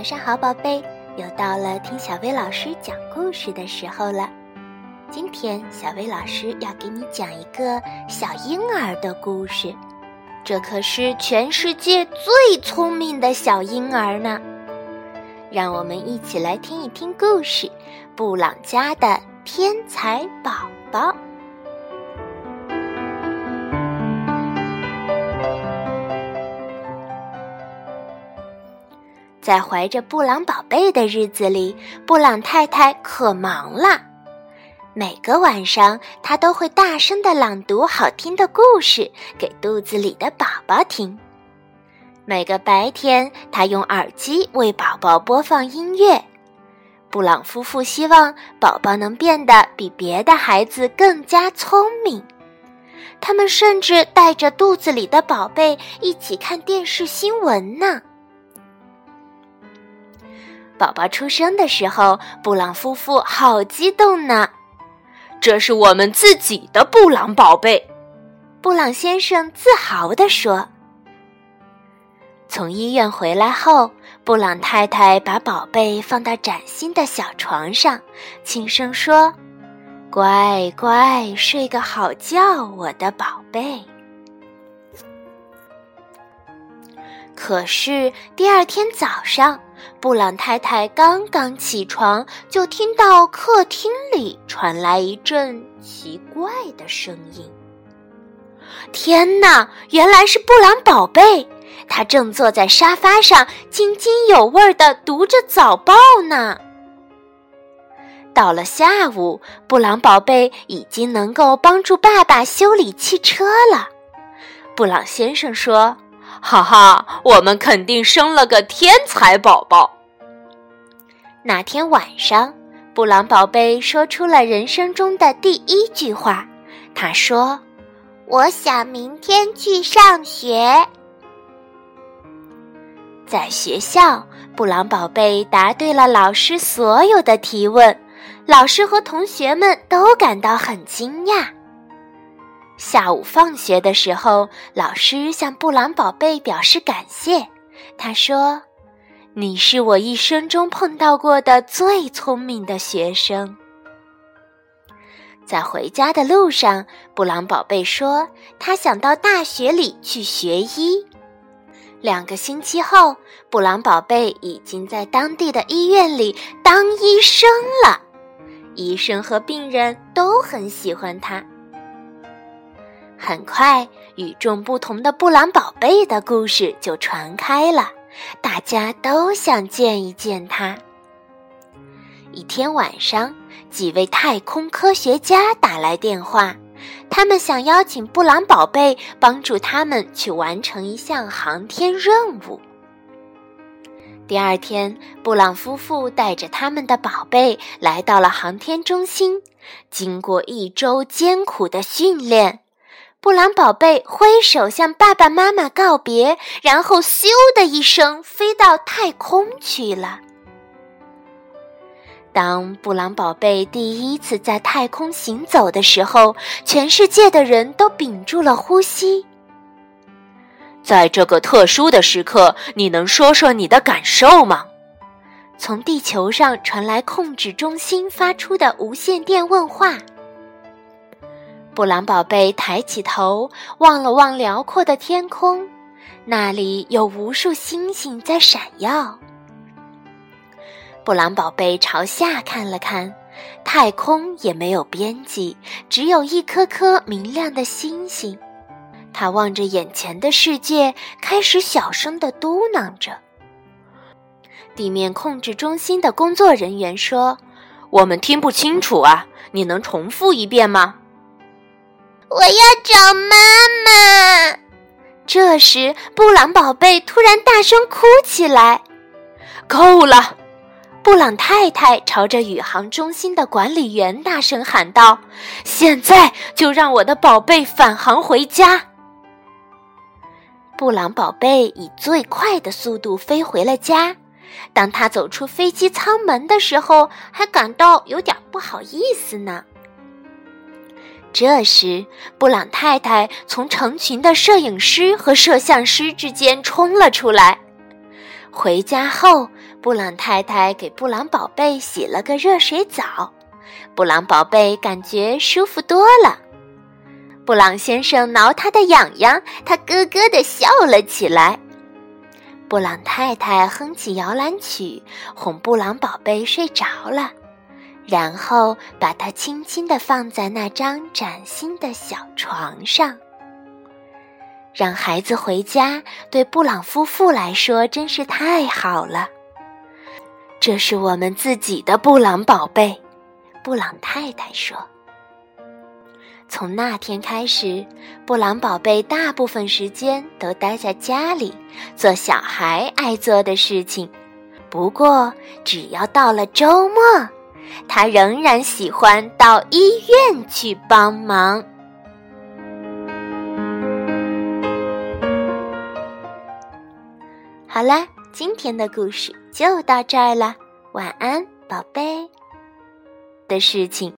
晚上好，宝贝！又到了听小薇老师讲故事的时候了。今天小薇老师要给你讲一个小婴儿的故事，这可是全世界最聪明的小婴儿呢。让我们一起来听一听故事《布朗家的天才宝宝》。在怀着布朗宝贝的日子里，布朗太太可忙了。每个晚上，她都会大声的朗读好听的故事给肚子里的宝宝听。每个白天，她用耳机为宝宝播放音乐。布朗夫妇希望宝宝能变得比别的孩子更加聪明。他们甚至带着肚子里的宝贝一起看电视新闻呢。宝宝出生的时候，布朗夫妇好激动呢。这是我们自己的布朗宝贝，布朗先生自豪地说。从医院回来后，布朗太太把宝贝放到崭新的小床上，轻声说：“乖乖，睡个好觉，我的宝贝。”可是第二天早上，布朗太太刚刚起床，就听到客厅里传来一阵奇怪的声音。天哪，原来是布朗宝贝，他正坐在沙发上津津有味地读着早报呢。到了下午，布朗宝贝已经能够帮助爸爸修理汽车了。布朗先生说。哈哈，我们肯定生了个天才宝宝。那天晚上，布朗宝贝说出了人生中的第一句话。他说：“我想明天去上学。”在学校，布朗宝贝答对了老师所有的提问，老师和同学们都感到很惊讶。下午放学的时候，老师向布朗宝贝表示感谢。他说：“你是我一生中碰到过的最聪明的学生。”在回家的路上，布朗宝贝说：“他想到大学里去学医。”两个星期后，布朗宝贝已经在当地的医院里当医生了。医生和病人都很喜欢他。很快，与众不同的布朗宝贝的故事就传开了，大家都想见一见他。一天晚上，几位太空科学家打来电话，他们想邀请布朗宝贝帮助他们去完成一项航天任务。第二天，布朗夫妇带着他们的宝贝来到了航天中心，经过一周艰苦的训练。布朗宝贝挥手向爸爸妈妈告别，然后咻的一声飞到太空去了。当布朗宝贝第一次在太空行走的时候，全世界的人都屏住了呼吸。在这个特殊的时刻，你能说说你的感受吗？从地球上传来控制中心发出的无线电问话。布朗宝贝抬起头，望了望辽阔的天空，那里有无数星星在闪耀。布朗宝贝朝下看了看，太空也没有边际，只有一颗颗明亮的星星。他望着眼前的世界，开始小声的嘟囔着。地面控制中心的工作人员说：“我们听不清楚啊，你能重复一遍吗？”我要找妈妈。这时，布朗宝贝突然大声哭起来。够了！布朗太太朝着宇航中心的管理员大声喊道：“现在就让我的宝贝返航回家！”布朗宝贝以最快的速度飞回了家。当他走出飞机舱门的时候，还感到有点不好意思呢。这时，布朗太太从成群的摄影师和摄像师之间冲了出来。回家后，布朗太太给布朗宝贝洗了个热水澡，布朗宝贝感觉舒服多了。布朗先生挠他的痒痒，他咯咯地笑了起来。布朗太太哼起摇篮曲，哄布朗宝贝睡着了，然后把它轻轻地放在那张崭新的小床上。让孩子回家，对布朗夫妇来说真是太好了。这是我们自己的布朗宝贝，布朗太太说。从那天开始，布朗宝贝大部分时间都待在家里，做小孩爱做的事情。不过，只要到了周末，他仍然喜欢到医院去帮忙。好啦，今天的故事就到这儿了，晚安，宝贝。的事情。